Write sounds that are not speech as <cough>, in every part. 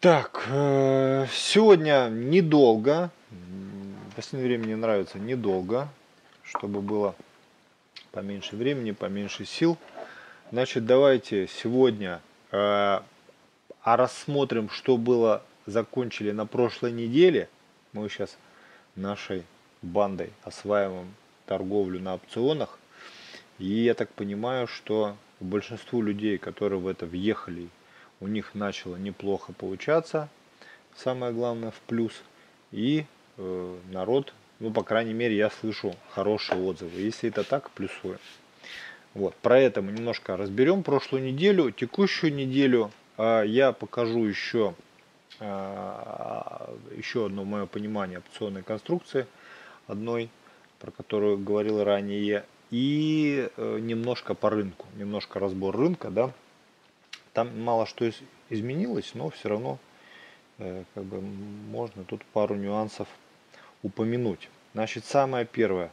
Так, э, сегодня недолго. В последнее время мне нравится недолго, чтобы было поменьше времени, поменьше сил. Значит, давайте сегодня э, а рассмотрим, что было, закончили на прошлой неделе. Мы сейчас нашей бандой осваиваем торговлю на опционах. И я так понимаю, что большинству людей, которые в это въехали у них начало неплохо получаться, самое главное в плюс, и э, народ, ну, по крайней мере, я слышу хорошие отзывы. Если это так, плюсую. Вот, про это мы немножко разберем прошлую неделю, текущую неделю. Э, я покажу еще, э, еще одно мое понимание опционной конструкции, одной, про которую говорил ранее, и э, немножко по рынку, немножко разбор рынка, да, там мало что изменилось, но все равно э, как бы можно тут пару нюансов упомянуть. Значит, самое первое,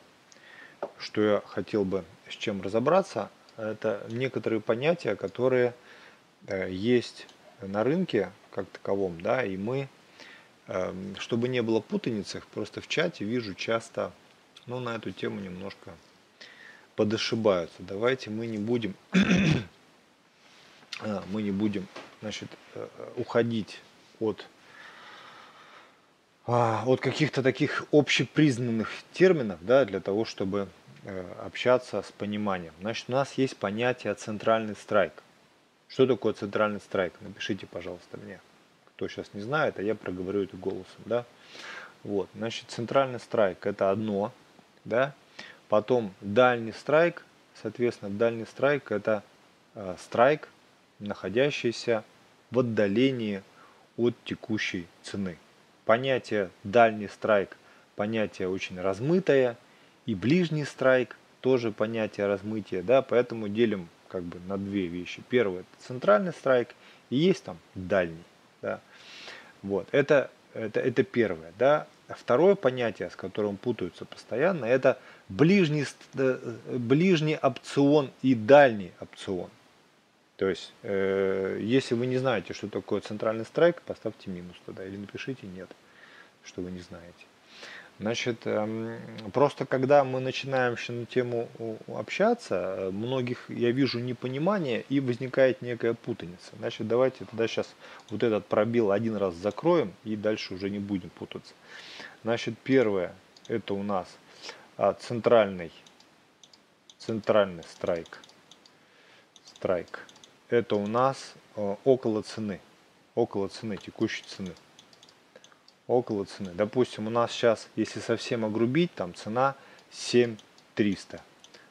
что я хотел бы с чем разобраться, это некоторые понятия, которые э, есть на рынке как таковом, да, и мы, эм, чтобы не было путаницы, просто в чате вижу часто, ну, на эту тему немножко подошибаются. Давайте мы не будем мы не будем значит, э, уходить от, а, от каких-то таких общепризнанных терминов да, для того, чтобы э, общаться с пониманием. Значит, у нас есть понятие центральный страйк. Что такое центральный страйк? Напишите, пожалуйста, мне. Кто сейчас не знает, а я проговорю это голосом. Да? Вот, значит, центральный страйк это одно, да? Потом дальний страйк, соответственно, дальний страйк это э, страйк, находящиеся в отдалении от текущей цены. Понятие «дальний страйк» – понятие очень размытое, и «ближний страйк» – тоже понятие размытия, да, поэтому делим как бы на две вещи. Первое – это центральный страйк, и есть там дальний, да. Вот, это, это, это первое, да. Второе понятие, с которым путаются постоянно, это ближний, э, ближний опцион и дальний опцион. То есть, э, если вы не знаете, что такое центральный страйк, поставьте минус туда или напишите нет, что вы не знаете. Значит, э, просто когда мы начинаем на тему общаться, многих я вижу непонимание и возникает некая путаница. Значит, давайте тогда сейчас вот этот пробел один раз закроем и дальше уже не будем путаться. Значит, первое, это у нас а, центральный, центральный страйк. Страйк это у нас э, около цены, около цены, текущей цены. Около цены. Допустим, у нас сейчас, если совсем огрубить, там цена 7300.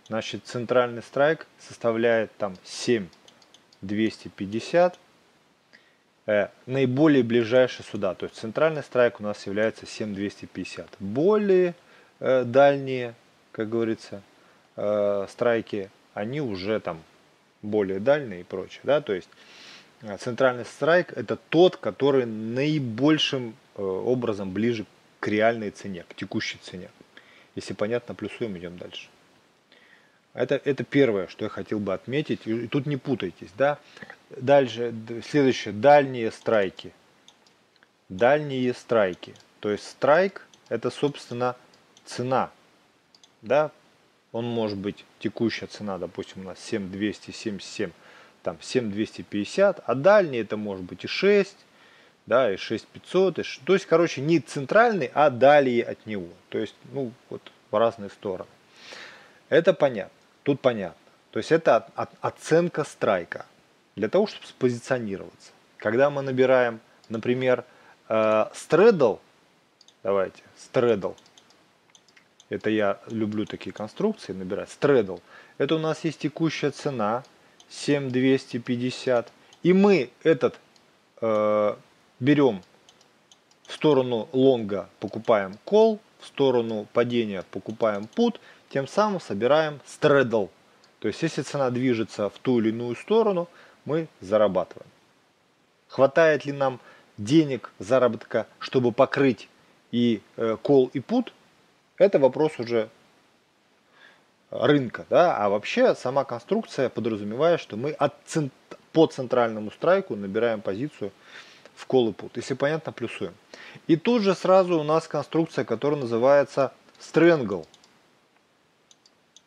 Значит, центральный страйк составляет там 7250. Э, наиболее ближайший сюда. То есть центральный страйк у нас является 7250. Более э, дальние, как говорится, э, страйки, они уже там более дальние и прочее. Да? То есть э, центральный страйк это тот, который наибольшим э, образом ближе к реальной цене, к текущей цене. Если понятно, плюсуем, идем дальше. Это, это первое, что я хотел бы отметить. И тут не путайтесь. Да? Дальше, следующее, дальние страйки. Дальние страйки. То есть страйк это, собственно, цена. Да? Он может быть текущая цена, допустим, у нас 7277, там 7250, а дальний это может быть и 6, да, и 6500, и 6, то есть, короче, не центральный, а далее от него, то есть, ну, вот в разные стороны. Это понятно, тут понятно. То есть это от, от, оценка страйка для того, чтобы спозиционироваться. Когда мы набираем, например, э, стредл, давайте, стредл, это я люблю такие конструкции набирать, стредл, это у нас есть текущая цена 7250, и мы этот э, берем в сторону лонга покупаем call, в сторону падения покупаем put, тем самым собираем стредл. То есть если цена движется в ту или иную сторону, мы зарабатываем. Хватает ли нам денег заработка, чтобы покрыть и э, call и put, это вопрос уже рынка, да, а вообще сама конструкция подразумевает, что мы от, по центральному страйку набираем позицию в call и. Если понятно, плюсуем. И тут же сразу у нас конструкция, которая называется strangle.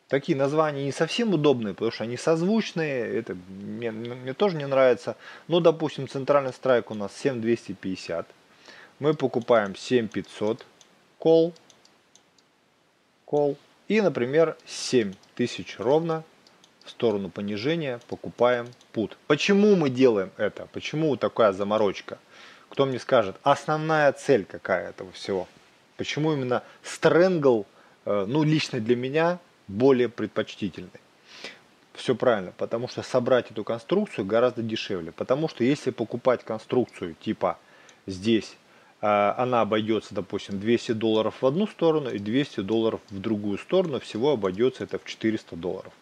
Такие названия не совсем удобные, потому что они созвучные, это мне, мне тоже не нравится. Но, допустим, центральный страйк у нас 7250. Мы покупаем 7500 call, call и, например, 7000 ровно в сторону понижения покупаем put. Почему мы делаем это? Почему такая заморочка? Кто мне скажет, основная цель какая этого всего? Почему именно э, ну лично для меня, более предпочтительный? Все правильно, потому что собрать эту конструкцию гораздо дешевле. Потому что если покупать конструкцию типа здесь, она обойдется, допустим, 200 долларов в одну сторону и 200 долларов в другую сторону, всего обойдется это в 400 долларов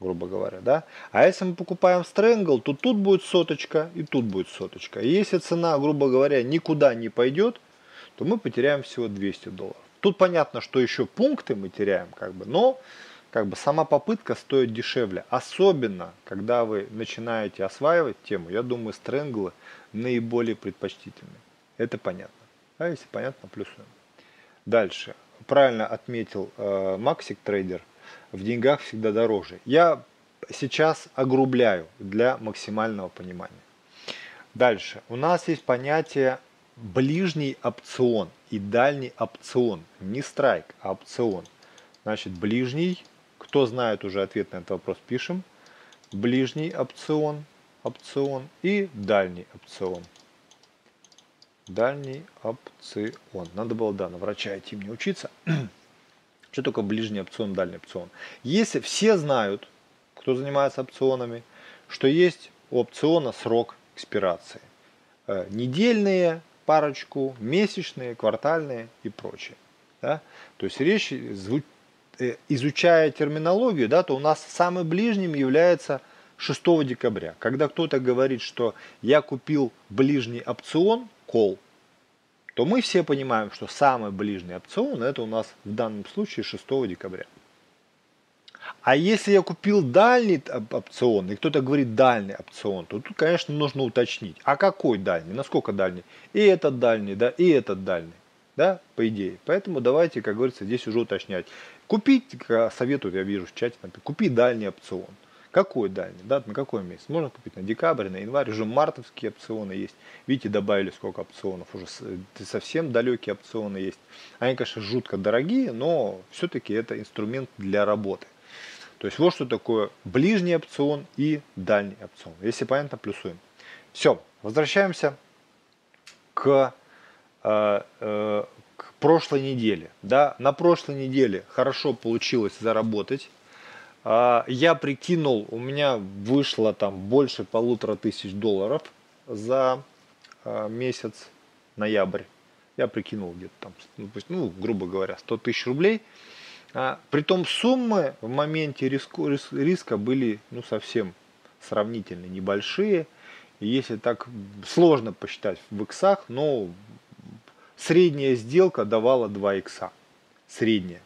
грубо говоря, да. А если мы покупаем Strangle, то тут будет соточка и тут будет соточка. И если цена, грубо говоря, никуда не пойдет, то мы потеряем всего 200 долларов. Тут понятно, что еще пункты мы теряем, как бы, но как бы сама попытка стоит дешевле. Особенно, когда вы начинаете осваивать тему, я думаю, Strangle наиболее предпочтительны. Это понятно. А если понятно, плюсуем. Дальше. Правильно отметил э, Maxik Trader – в деньгах всегда дороже. Я сейчас огрубляю для максимального понимания. Дальше. У нас есть понятие ближний опцион и дальний опцион. Не страйк, а опцион. Значит, ближний, кто знает уже ответ на этот вопрос, пишем. Ближний опцион, опцион и дальний опцион. Дальний опцион. Надо было, да, на врача идти мне учиться. <clears throat> Что такое ближний опцион, дальний опцион? Если все знают, кто занимается опционами, что есть у опциона срок экспирации. Э, недельные, парочку, месячные, квартальные и прочее. Да? То есть речь, э, изучая терминологию, да, то у нас самым ближним является 6 декабря. Когда кто-то говорит, что я купил ближний опцион, call, то мы все понимаем, что самый ближний опцион это у нас в данном случае 6 декабря. А если я купил дальний опцион, и кто-то говорит дальний опцион, то тут, конечно, нужно уточнить, а какой дальний, насколько дальний? И этот дальний, да, и этот дальний, да, по идее. Поэтому давайте, как говорится, здесь уже уточнять. Купить, советую, я вижу в чате, купи дальний опцион. Какой дальний? Да, на какой месяц? Можно купить на декабрь, на январь. Уже мартовские опционы есть. Видите, добавили сколько опционов. Уже совсем далекие опционы есть. Они, конечно, жутко дорогие, но все-таки это инструмент для работы. То есть вот что такое ближний опцион и дальний опцион. Если понятно, плюсуем. Все, возвращаемся к, э, э, к прошлой неделе. Да, на прошлой неделе хорошо получилось заработать я прикинул, у меня вышло там больше полутора тысяч долларов за а, месяц ноябрь. Я прикинул где-то там, ну, ну грубо говоря, 100 тысяч рублей. А, притом суммы в моменте риска были ну, совсем сравнительно небольшие. Если так сложно посчитать в иксах, но средняя сделка давала 2 икса. Средняя.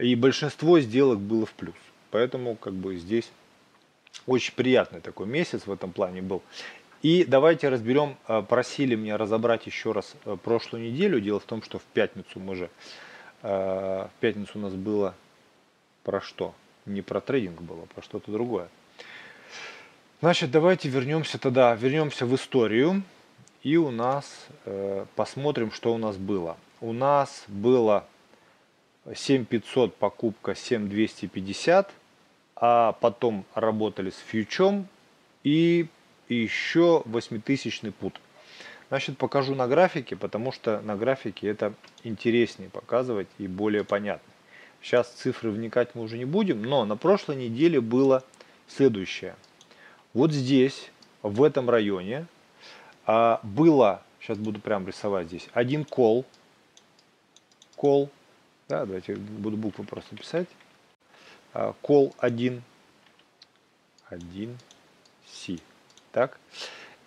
И большинство сделок было в плюс. Поэтому как бы здесь очень приятный такой месяц в этом плане был. И давайте разберем, э, просили меня разобрать еще раз э, прошлую неделю. Дело в том, что в пятницу мы же, э, в пятницу у нас было про что? Не про трейдинг было, а про что-то другое. Значит, давайте вернемся тогда, вернемся в историю. И у нас посмотрим, что у нас было. У нас было 7500 покупка 7250, а потом работали с фьючом и еще 8000 пут. Значит, покажу на графике, потому что на графике это интереснее показывать и более понятно. Сейчас цифры вникать мы уже не будем, но на прошлой неделе было следующее. Вот здесь, в этом районе, а, было, сейчас буду прям рисовать здесь, один кол, кол да, давайте буду буквы просто писать. Call 1, 1, C. Так.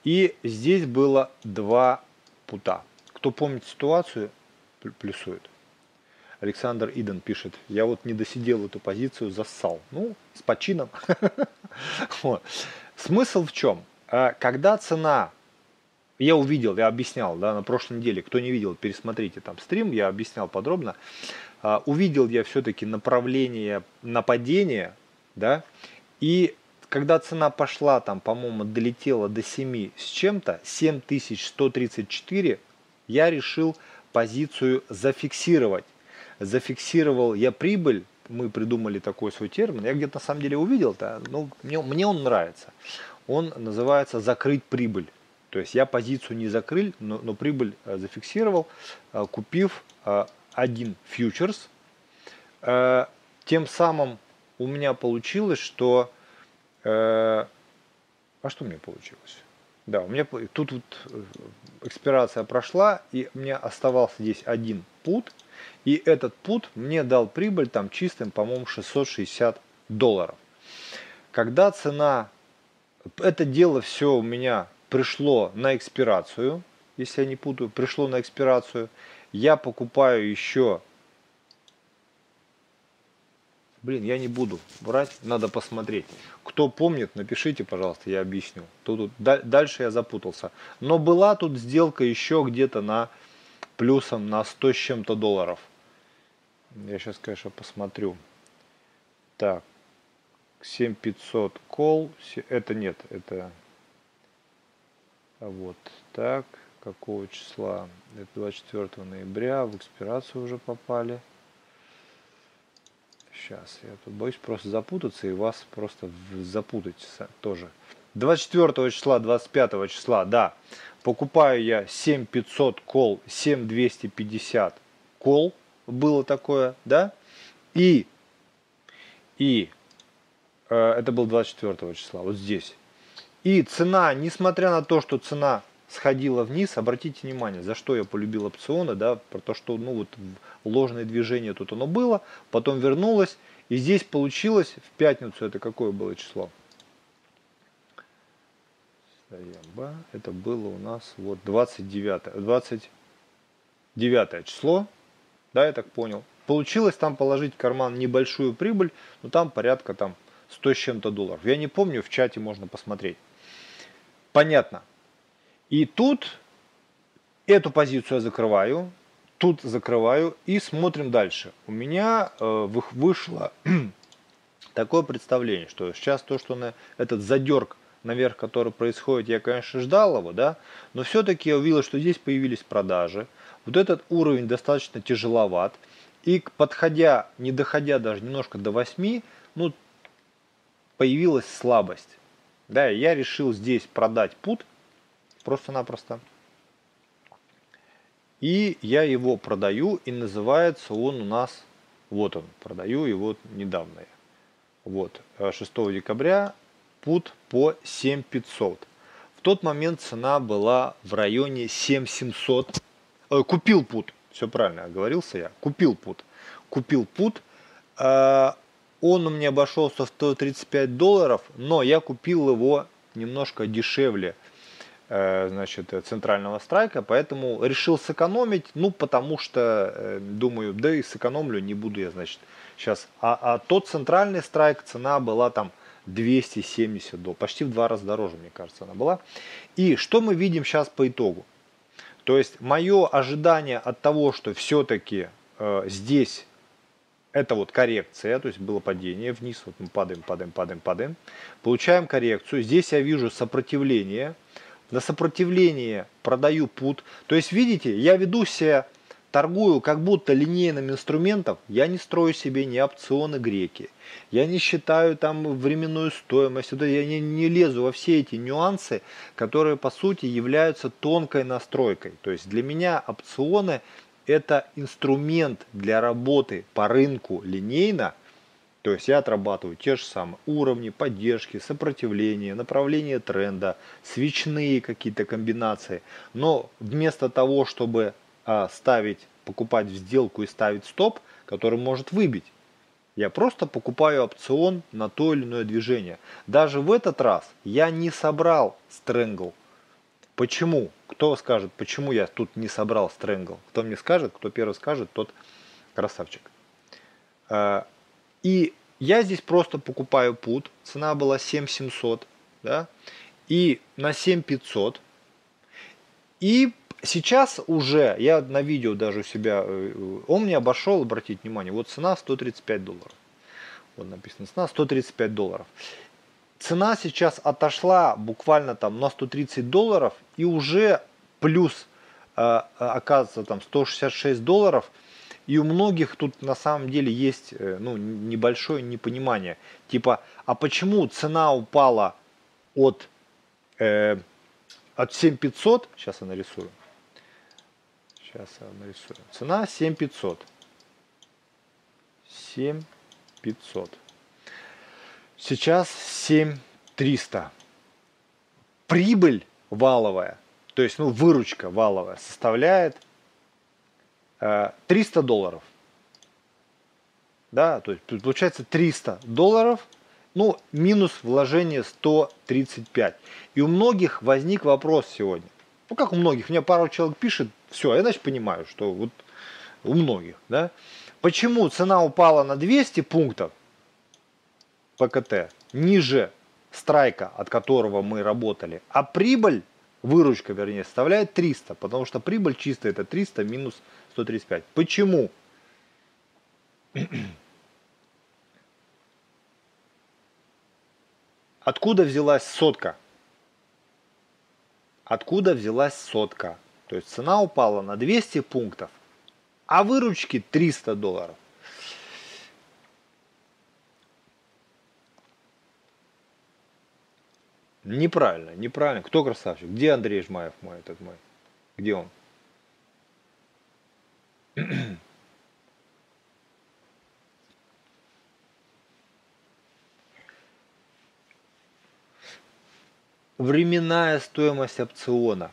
И здесь было два пута. Кто помнит ситуацию, плюсует. Александр Иден пишет, я вот не досидел эту позицию, зассал. Ну, с почином. <laughs> Смысл в чем? А, когда цена я увидел, я объяснял, да, на прошлой неделе, кто не видел, пересмотрите там стрим, я объяснял подробно, а, увидел я все-таки направление нападения, да, и когда цена пошла, там, по-моему, долетела до 7 с чем-то, 7134, я решил позицию зафиксировать. Зафиксировал я прибыль, мы придумали такой свой термин, я где-то на самом деле увидел, да, ну, мне, мне он нравится. Он называется «закрыть прибыль». То есть я позицию не закрыл, но, но прибыль э, зафиксировал, э, купив э, один фьючерс. Тем самым у меня получилось, что... А что у меня получилось? Да, у меня тут вот экспирация прошла, и мне оставался здесь один пут, и этот пут мне дал прибыль там чистым, по-моему, 660 долларов. Когда цена, это дело все у меня пришло на экспирацию, если я не путаю, пришло на экспирацию, я покупаю еще, блин, я не буду брать, надо посмотреть. Кто помнит, напишите, пожалуйста, я объясню. Тут, тут дальше я запутался. Но была тут сделка еще где-то на плюсом на 100 с чем-то долларов. Я сейчас, конечно, посмотрю. Так, 7500 кол, это нет, это вот так. Какого числа? Это 24 ноября. В экспирацию уже попали. Сейчас, я тут боюсь просто запутаться и вас просто запутать тоже. 24 числа, 25 числа, да, покупаю я 7500 кол, 7250 кол, было такое, да, и, и, э, это был 24 числа, вот здесь, и цена, несмотря на то, что цена сходила вниз, обратите внимание, за что я полюбил опционы, да, про то, что ну вот ложное движение тут оно было, потом вернулось, и здесь получилось в пятницу, это какое было число? Это было у нас вот 29, 29 число, да, я так понял. Получилось там положить в карман небольшую прибыль, но там порядка там 100 с чем-то долларов. Я не помню, в чате можно посмотреть. Понятно. И тут эту позицию я закрываю, тут закрываю и смотрим дальше. У меня э, вышло <clears throat> такое представление, что сейчас то, что на этот задерг наверх, который происходит, я, конечно, ждал его, да, но все-таки я увидел, что здесь появились продажи. Вот этот уровень достаточно тяжеловат. И подходя, не доходя даже немножко до 8, ну, появилась слабость. Да, я решил здесь продать пут просто-напросто. И я его продаю, и называется он у нас, вот он, продаю его недавно. Вот, 6 э, декабря пут по 7500. В тот момент цена была в районе 7700. Э, купил пут, все правильно оговорился я, купил пут. Купил пут, э, он у меня обошелся в 135 долларов, но я купил его немножко дешевле значит, центрального страйка, поэтому решил сэкономить, ну, потому что, э, думаю, да и сэкономлю, не буду я, значит, сейчас. А, а тот центральный страйк, цена была там 270 долларов, почти в два раза дороже, мне кажется, она была. И что мы видим сейчас по итогу? То есть, мое ожидание от того, что все-таки э, здесь это вот коррекция, то есть было падение вниз, вот мы падаем, падаем, падаем, падаем. Получаем коррекцию. Здесь я вижу сопротивление. На сопротивление продаю пут. То есть, видите, я веду себя, торгую как будто линейным инструментом. Я не строю себе ни опционы греки. Я не считаю там временную стоимость. Я не, не лезу во все эти нюансы, которые по сути являются тонкой настройкой. То есть для меня опционы это инструмент для работы по рынку линейно, то есть я отрабатываю те же самые уровни, поддержки, сопротивления, направление тренда, свечные какие-то комбинации. Но вместо того, чтобы а, ставить, покупать в сделку и ставить стоп, который может выбить, я просто покупаю опцион на то или иное движение. Даже в этот раз я не собрал стрэнгл. Почему? Кто скажет, почему я тут не собрал стрэнгл? Кто мне скажет, кто первый скажет, тот красавчик. И я здесь просто покупаю пут. Цена была 7700. Да? И на 7500 И сейчас уже, я на видео даже у себя, э, он мне обошел, обратите внимание, вот цена 135 долларов. Вот написано цена 135 долларов. Цена сейчас отошла буквально там на 130 долларов и уже плюс э, оказывается там 166 долларов. И у многих тут на самом деле есть э, ну, небольшое непонимание. Типа, а почему цена упала от, э, от 7500, сейчас я нарисую, сейчас я нарисую, цена 7500, 7500, сейчас 7300, прибыль валовая, то есть ну, выручка валовая составляет 300 э, долларов. Да, то есть получается 300 долларов – ну, минус вложение 135. И у многих возник вопрос сегодня. Ну, как у многих, мне пару человек пишет, все, я, значит, понимаю, что вот у многих, да. Почему цена упала на 200 пунктов ПКТ ниже страйка, от которого мы работали, а прибыль, выручка, вернее, составляет 300, потому что прибыль чистая это 300 минус 135. Почему? <clears throat> Откуда взялась сотка? Откуда взялась сотка? То есть цена упала на 200 пунктов, а выручки 300 долларов. Неправильно, неправильно. Кто красавчик? Где Андрей Жмаев мой, этот мой? Где он? <clears throat> временная стоимость опциона.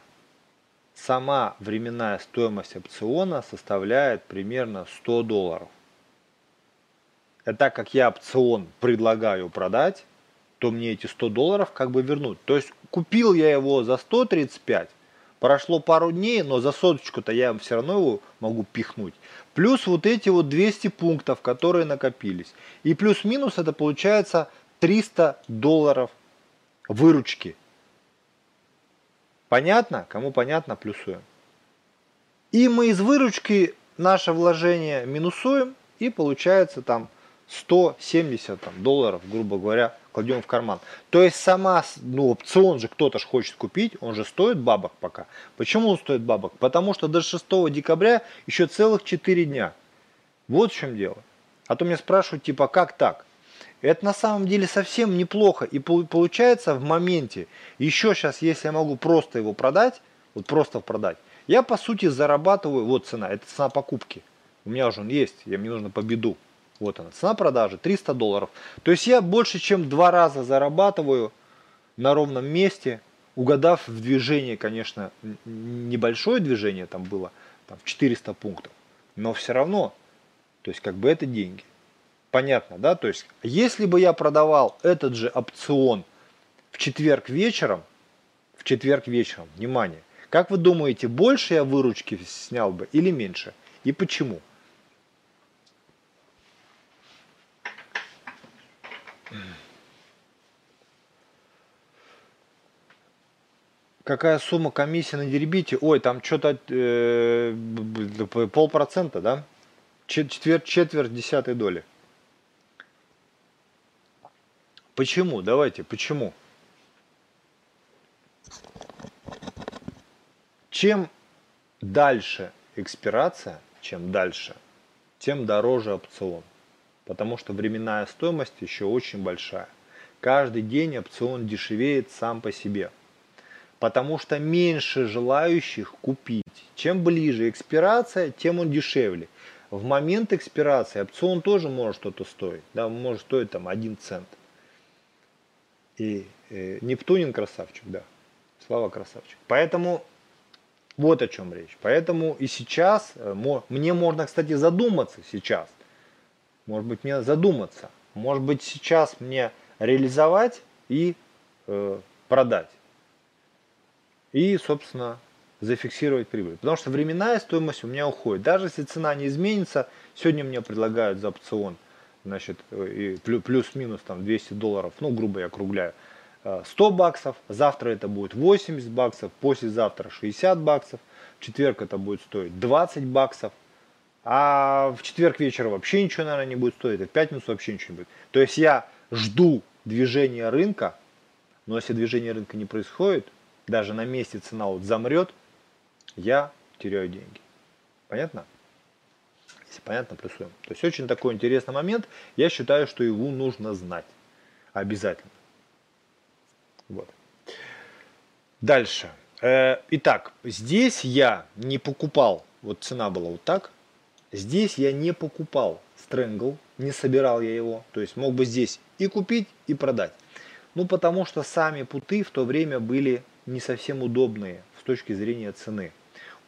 Сама временная стоимость опциона составляет примерно 100 долларов. А так как я опцион предлагаю продать, то мне эти 100 долларов как бы вернут. То есть купил я его за 135, прошло пару дней, но за соточку-то я все равно его могу пихнуть. Плюс вот эти вот 200 пунктов, которые накопились. И плюс-минус это получается 300 долларов выручки. Понятно? Кому понятно, плюсуем. И мы из выручки наше вложение минусуем, и получается там 170 там, долларов, грубо говоря, кладем в карман. То есть сама, ну, опцион же кто-то ж хочет купить, он же стоит бабок пока. Почему он стоит бабок? Потому что до 6 декабря еще целых 4 дня. Вот в чем дело. А то меня спрашивают, типа, как так? Это на самом деле совсем неплохо. И получается в моменте, еще сейчас, если я могу просто его продать, вот просто продать, я по сути зарабатываю, вот цена, это цена покупки. У меня уже он есть, я, мне нужно по беду. Вот она, цена продажи 300 долларов. То есть я больше чем два раза зарабатываю на ровном месте, угадав в движении, конечно, небольшое движение там было, там, в 400 пунктов. Но все равно, то есть как бы это деньги. Понятно, да? То есть, если бы я продавал этот же опцион в четверг вечером, в четверг вечером, внимание, как вы думаете, больше я выручки снял бы или меньше? И почему? Какая сумма комиссии на дербите? Ой, там что-то э, полпроцента, да? Четверть, четверть десятой доли. Почему? Давайте, почему? Чем дальше экспирация, чем дальше, тем дороже опцион. Потому что временная стоимость еще очень большая. Каждый день опцион дешевеет сам по себе. Потому что меньше желающих купить. Чем ближе экспирация, тем он дешевле. В момент экспирации опцион тоже может что-то стоить. Да, может стоить там 1 цент. И э, Нептунин красавчик, да. Слава красавчик. Поэтому вот о чем речь. Поэтому и сейчас, э, мне можно, кстати, задуматься сейчас. Может быть, мне задуматься. Может быть, сейчас мне реализовать и э, продать. И, собственно, зафиксировать прибыль. Потому что временная стоимость у меня уходит. Даже если цена не изменится, сегодня мне предлагают за опцион – значит, плюс-минус там 200 долларов, ну, грубо я округляю, 100 баксов, завтра это будет 80 баксов, послезавтра 60 баксов, в четверг это будет стоить 20 баксов, а в четверг вечером вообще ничего, наверное, не будет стоить, а в пятницу вообще ничего не будет. То есть я жду движения рынка, но если движение рынка не происходит, даже на месте цена вот замрет, я теряю деньги. Понятно? Если понятно, плюсуем. То есть очень такой интересный момент. Я считаю, что его нужно знать. Обязательно. Вот. Дальше. Э, итак, здесь я не покупал, вот цена была вот так, здесь я не покупал Стрэнгл, не собирал я его, то есть мог бы здесь и купить, и продать. Ну, потому что сами путы в то время были не совсем удобные с точки зрения цены.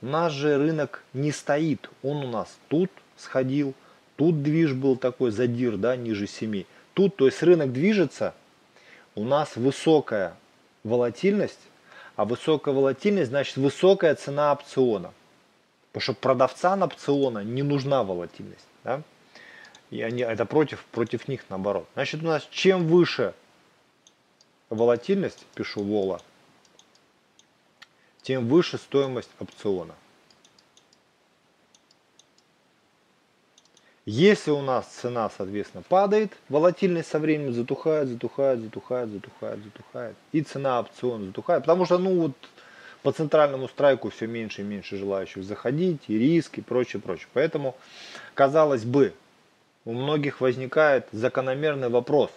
У нас же рынок не стоит, он у нас тут сходил, тут движ был такой задир, да, ниже 7. Тут, то есть рынок движется, у нас высокая волатильность, а высокая волатильность значит высокая цена опциона. Потому что продавцам опциона не нужна волатильность. Да? И они, это против, против них наоборот. Значит, у нас чем выше волатильность, пишу вола, тем выше стоимость опциона. Если у нас цена, соответственно, падает, волатильность со временем затухает, затухает, затухает, затухает, затухает. И цена опциона затухает. Потому что, ну вот, по центральному страйку все меньше и меньше желающих заходить, и риски, и прочее, прочее. Поэтому, казалось бы, у многих возникает закономерный вопрос.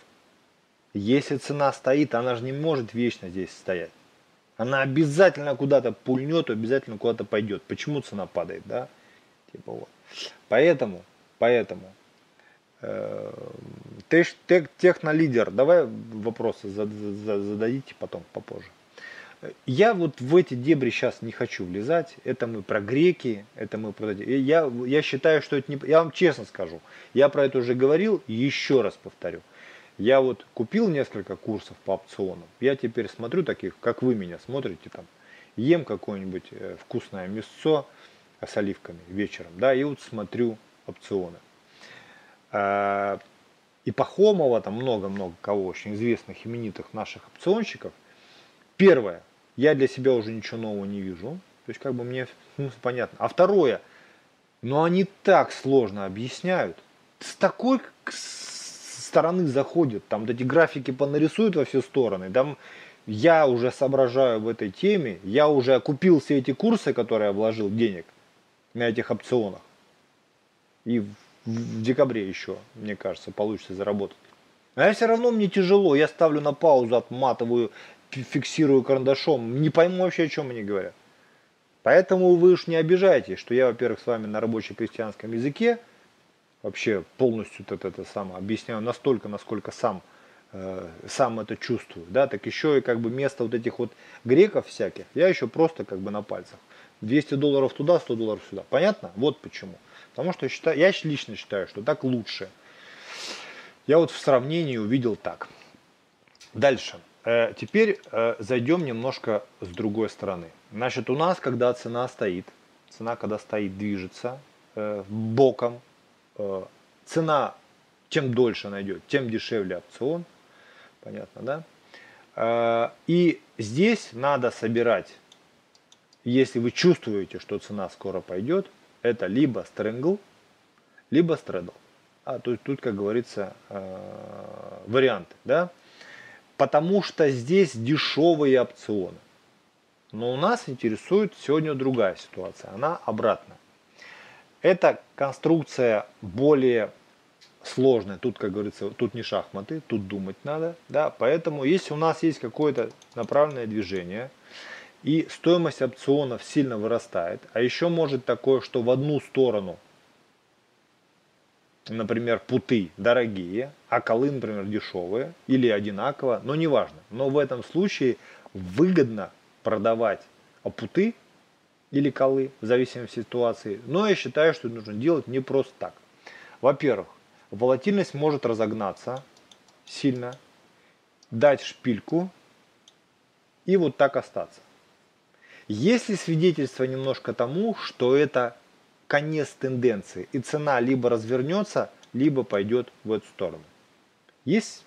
Если цена стоит, она же не может вечно здесь стоять. Она обязательно куда-то пульнет, обязательно куда-то пойдет. Почему цена падает, да? Типа вот. Поэтому Поэтому э, тех, тех, технолидер, давай вопросы зададите потом, попозже. Я вот в эти дебри сейчас не хочу влезать. Это мы про греки, это мы про... Я, я считаю, что это не... Я вам честно скажу, я про это уже говорил, еще раз повторю. Я вот купил несколько курсов по опционам. Я теперь смотрю таких, как вы меня смотрите там. Ем какое-нибудь э, вкусное мясо с оливками вечером, да, и вот смотрю опционы. А, и Пахомова, там много-много кого очень известных, именитых наших опционщиков. Первое, я для себя уже ничего нового не вижу. То есть как бы мне ну, понятно. А второе, но они так сложно объясняют. С такой стороны заходят, там вот эти графики понарисуют во все стороны. Там я уже соображаю в этой теме, я уже купил все эти курсы, которые я вложил денег на этих опционах. И в декабре еще, мне кажется, получится заработать. А все равно мне тяжело. Я ставлю на паузу, отматываю, фиксирую карандашом. Не пойму вообще, о чем они говорят. Поэтому вы уж не обижайтесь, что я, во-первых, с вами на рабоче-крестьянском языке вообще полностью это, это самое объясняю настолько, насколько сам, э, сам это чувствую. Да? Так еще и как бы место вот этих вот греков всяких, я еще просто как бы на пальцах. 200 долларов туда, 100 долларов сюда. Понятно? Вот почему. Потому что считаю, я лично считаю, что так лучше. Я вот в сравнении увидел так. Дальше. Э, теперь э, зайдем немножко с другой стороны. Значит, у нас, когда цена стоит, цена, когда стоит, движется боком, цена, чем дольше она идет, тем дешевле опцион. Понятно, да? И здесь надо собирать, если вы чувствуете, что цена скоро пойдет, это либо стрэнгл, либо стрэдл. А то есть тут, как говорится, э, варианты, да? Потому что здесь дешевые опционы. Но у нас интересует сегодня другая ситуация, она обратная. Эта конструкция более сложная, тут, как говорится, тут не шахматы, тут думать надо, да, поэтому если у нас есть какое-то направленное движение, и стоимость опционов сильно вырастает. А еще может такое, что в одну сторону, например, путы дорогие, а колы, например, дешевые или одинаково, но неважно. Но в этом случае выгодно продавать путы или колы, в зависимости от ситуации. Но я считаю, что нужно делать не просто так. Во-первых, волатильность может разогнаться сильно, дать шпильку и вот так остаться. Есть ли свидетельство немножко тому, что это конец тенденции, и цена либо развернется, либо пойдет в эту сторону? Есть?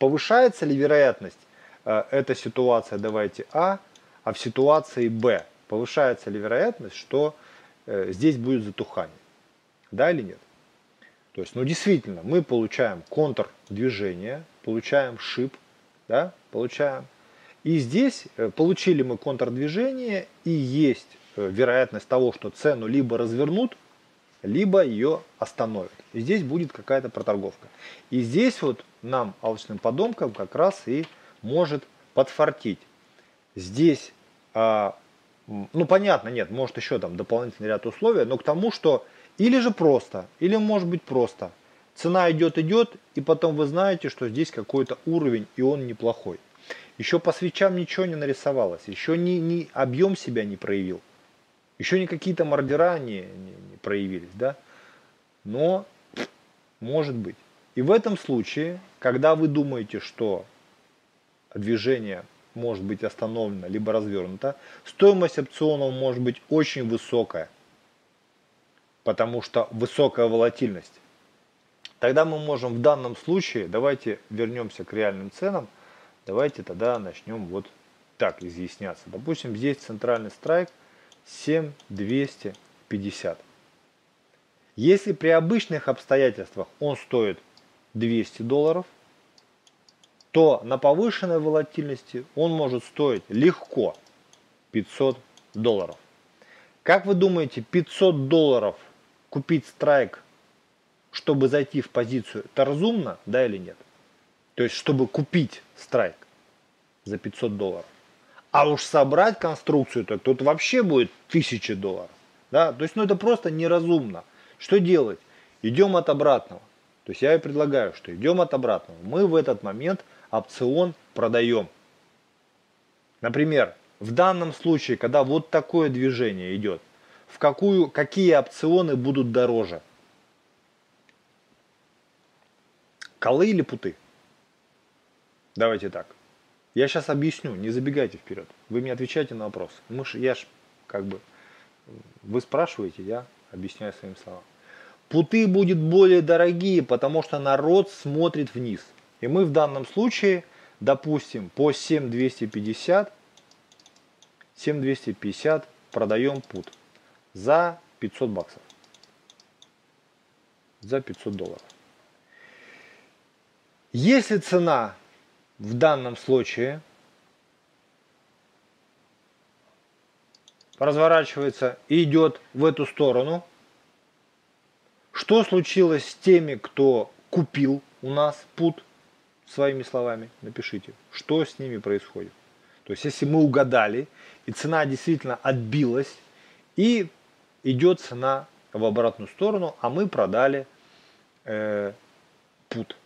Повышается ли вероятность э, эта ситуация давайте А, а в ситуации Б повышается ли вероятность, что э, здесь будет затухание? Да или нет? То есть, ну действительно, мы получаем контр движения, получаем шип, да, получаем. И здесь э, получили мы контрдвижение и есть э, вероятность того, что цену либо развернут, либо ее остановят. И здесь будет какая-то проторговка. И здесь вот нам, алчным подомкам, как раз и может подфартить. Здесь, а, ну понятно, нет, может еще там дополнительный ряд условий, но к тому, что или же просто, или может быть просто. Цена идет, идет, и потом вы знаете, что здесь какой-то уровень, и он неплохой. Еще по свечам ничего не нарисовалось, еще ни, ни объем себя не проявил. Еще не какие-то мордера не, не, не проявились, да? Но может быть. И в этом случае, когда вы думаете, что движение может быть остановлено, либо развернуто, стоимость опционов может быть очень высокая, потому что высокая волатильность. Тогда мы можем в данном случае, давайте вернемся к реальным ценам, давайте тогда начнем вот так изъясняться. Допустим, здесь центральный страйк – 7250. Если при обычных обстоятельствах он стоит 200 долларов, то на повышенной волатильности он может стоить легко 500 долларов. Как вы думаете, 500 долларов купить страйк, чтобы зайти в позицию, это разумно, да или нет? То есть, чтобы купить страйк за 500 долларов. А уж собрать конструкцию, то тут вообще будет тысячи долларов. Да? То есть, ну это просто неразумно. Что делать? Идем от обратного. То есть я и предлагаю, что идем от обратного. Мы в этот момент опцион продаем. Например, в данном случае, когда вот такое движение идет, в какую, какие опционы будут дороже? Колы или путы? Давайте так. Я сейчас объясню, не забегайте вперед. Вы мне отвечаете на вопрос. Мы ж, я ж как бы, вы спрашиваете, я объясняю своим словам. Путы будут более дорогие, потому что народ смотрит вниз. И мы в данном случае, допустим, по 7250, 7250 продаем пут за 500 баксов. За 500 долларов. Если цена в данном случае разворачивается и идет в эту сторону. Что случилось с теми, кто купил у нас пут? Своими словами напишите, что с ними происходит. То есть, если мы угадали, и цена действительно отбилась, и идет цена в обратную сторону, а мы продали э, пут.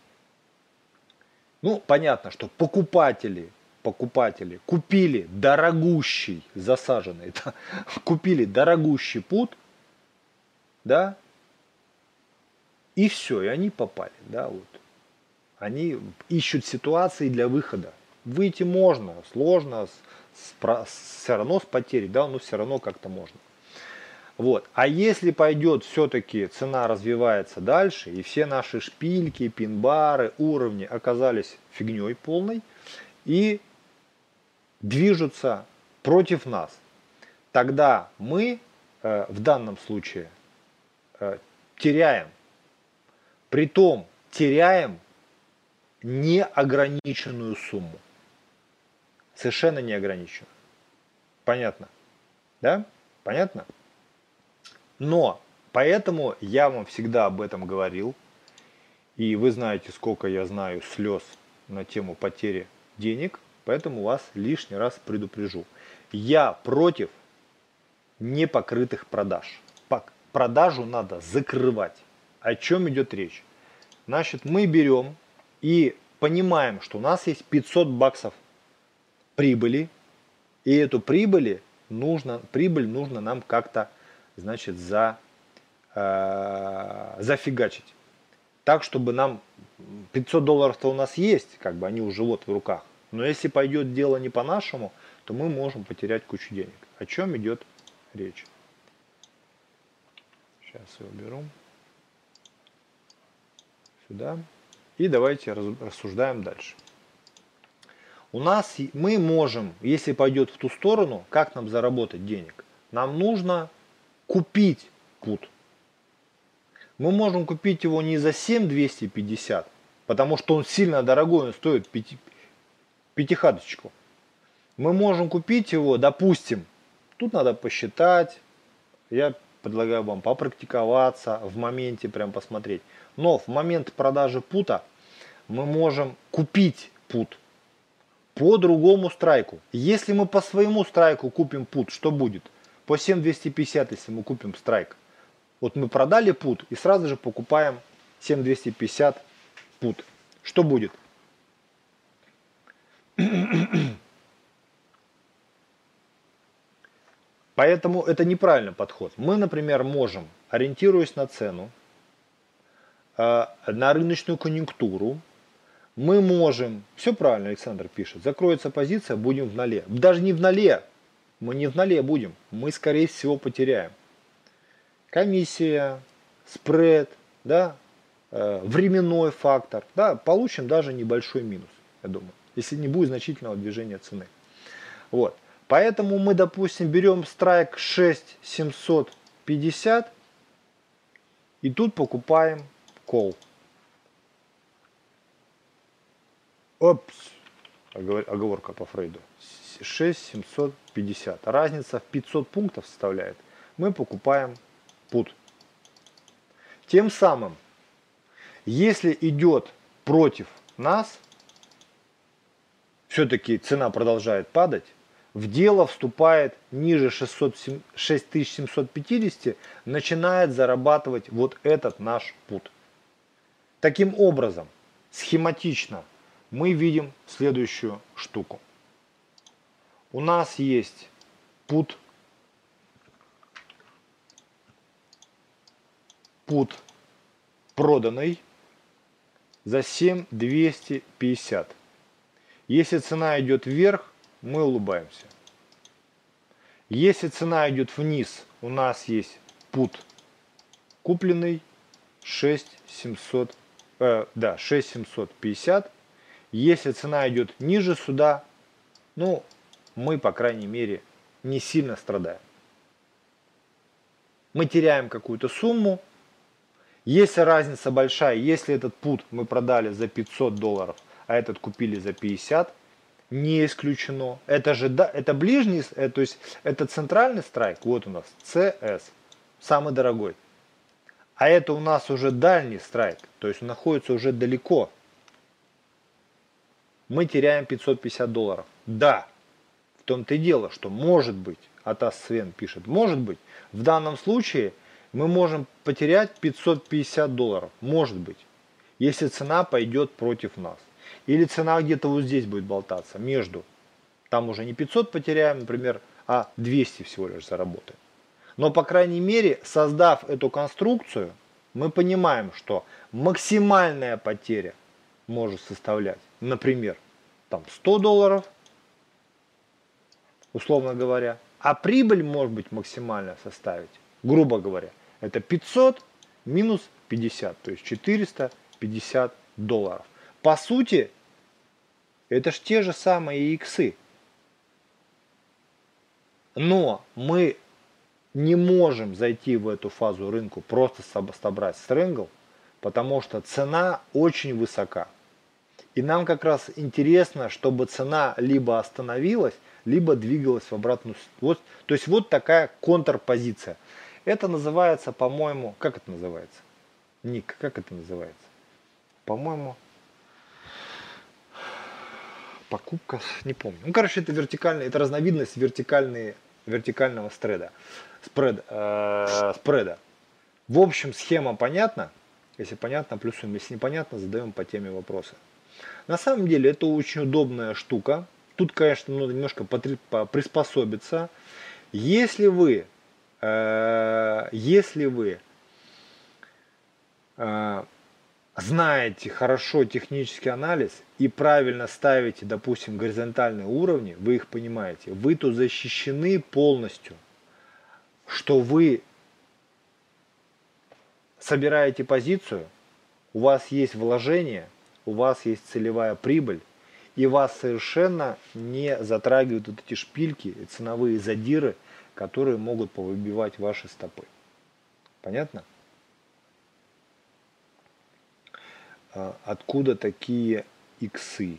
Ну, понятно, что покупатели, покупатели купили дорогущий, засаженный, <laughs> да, купили дорогущий пут, да, и все, и они попали, да, вот. Они ищут ситуации для выхода. Выйти можно, сложно, с, с, все равно с потерей, да, но все равно как-то можно. Вот. А если пойдет все-таки цена развивается дальше, и все наши шпильки, пин-бары, уровни оказались фигней полной и движутся против нас, тогда мы э, в данном случае э, теряем. Притом теряем неограниченную сумму. Совершенно неограниченную. Понятно? Да? Понятно? Но поэтому я вам всегда об этом говорил. И вы знаете, сколько я знаю слез на тему потери денег. Поэтому вас лишний раз предупрежу. Я против непокрытых продаж. Продажу надо закрывать. О чем идет речь? Значит, мы берем и понимаем, что у нас есть 500 баксов прибыли, и эту прибыль нужно, прибыль нужно нам как-то значит, за, э, зафигачить. Так, чтобы нам 500 долларов-то у нас есть, как бы они уже вот в руках. Но если пойдет дело не по-нашему, то мы можем потерять кучу денег. О чем идет речь? Сейчас я уберу. Сюда. И давайте рассуждаем дальше. У нас мы можем, если пойдет в ту сторону, как нам заработать денег? Нам нужно купить пут. Мы можем купить его не за 7250, потому что он сильно дорогой, он стоит пяти, пятихаточку. Мы можем купить его, допустим, тут надо посчитать, я предлагаю вам попрактиковаться, в моменте прям посмотреть. Но в момент продажи пута мы можем купить пут по другому страйку. Если мы по своему страйку купим пут, что будет? По 7250, если мы купим страйк. Вот мы продали пут и сразу же покупаем 7250 пут. Что будет? Поэтому это неправильный подход. Мы, например, можем, ориентируясь на цену, э, на рыночную конъюнктуру, мы можем, все правильно Александр пишет, закроется позиция, будем в ноле. Даже не в ноле, мы не в ноле будем, мы скорее всего потеряем. Комиссия, спред, да, э, временной фактор, да, получим даже небольшой минус, я думаю, если не будет значительного движения цены. Вот. Поэтому мы, допустим, берем страйк 6750 и тут покупаем кол. Опс, оговорка по Фрейду. 6750. Разница в 500 пунктов составляет. Мы покупаем пут. Тем самым, если идет против нас, все-таки цена продолжает падать, в дело вступает ниже 600, 6750, начинает зарабатывать вот этот наш пут. Таким образом, схематично мы видим следующую штуку. У нас есть пут, пут проданный за 7250. Если цена идет вверх, мы улыбаемся. Если цена идет вниз, у нас есть пут купленный 6700, э, да, 6750. Если цена идет ниже сюда, ну, мы, по крайней мере, не сильно страдаем. Мы теряем какую-то сумму. Если разница большая, если этот пут мы продали за 500 долларов, а этот купили за 50, не исключено. Это же да, это ближний, это, то есть это центральный страйк, вот у нас CS, самый дорогой. А это у нас уже дальний страйк, то есть он находится уже далеко. Мы теряем 550 долларов. Да, в том-то и дело, что может быть, Атас Свен пишет, может быть, в данном случае мы можем потерять 550 долларов, может быть, если цена пойдет против нас. Или цена где-то вот здесь будет болтаться, между. Там уже не 500 потеряем, например, а 200 всего лишь заработаем. Но, по крайней мере, создав эту конструкцию, мы понимаем, что максимальная потеря может составлять, например, там 100 долларов, условно говоря, а прибыль может быть максимально составить, грубо говоря, это 500 минус 50, то есть 450 долларов. По сути, это ж те же самые иксы. Но мы не можем зайти в эту фазу рынку просто собрать стрэнгл, потому что цена очень высока. И нам как раз интересно, чтобы цена либо остановилась, либо двигалась в обратную вот, То есть вот такая контрпозиция. Это называется, по-моему, как это называется? Ник, как это называется? По-моему, покупка, не помню. Ну, короче, это вертикальный, это разновидность вертикальный, вертикального стреда, спред, э, спреда. В общем, схема понятна. Если понятно, плюсуем. Если непонятно, задаем по теме вопросы. На самом деле, это очень удобная штука. Тут, конечно, надо немножко приспособиться. Если вы, э, если вы э, знаете хорошо технический анализ и правильно ставите, допустим, горизонтальные уровни, вы их понимаете, вы то защищены полностью, что вы собираете позицию, у вас есть вложение, у вас есть целевая прибыль, и вас совершенно не затрагивают вот эти шпильки ценовые задиры, которые могут повыбивать ваши стопы. Понятно? А откуда такие иксы?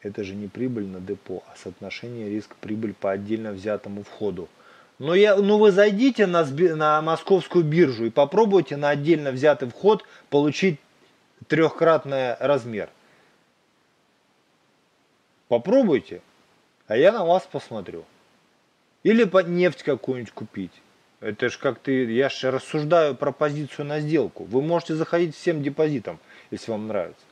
Это же не прибыль на депо, а соотношение риск-прибыль по отдельно взятому входу. Но я, ну вы зайдите на, на московскую биржу и попробуйте на отдельно взятый вход получить трехкратный размер. Попробуйте, а я на вас посмотрю. Или нефть какую-нибудь купить. Это ж как ты, я же рассуждаю про позицию на сделку. Вы можете заходить всем депозитом, если вам нравится.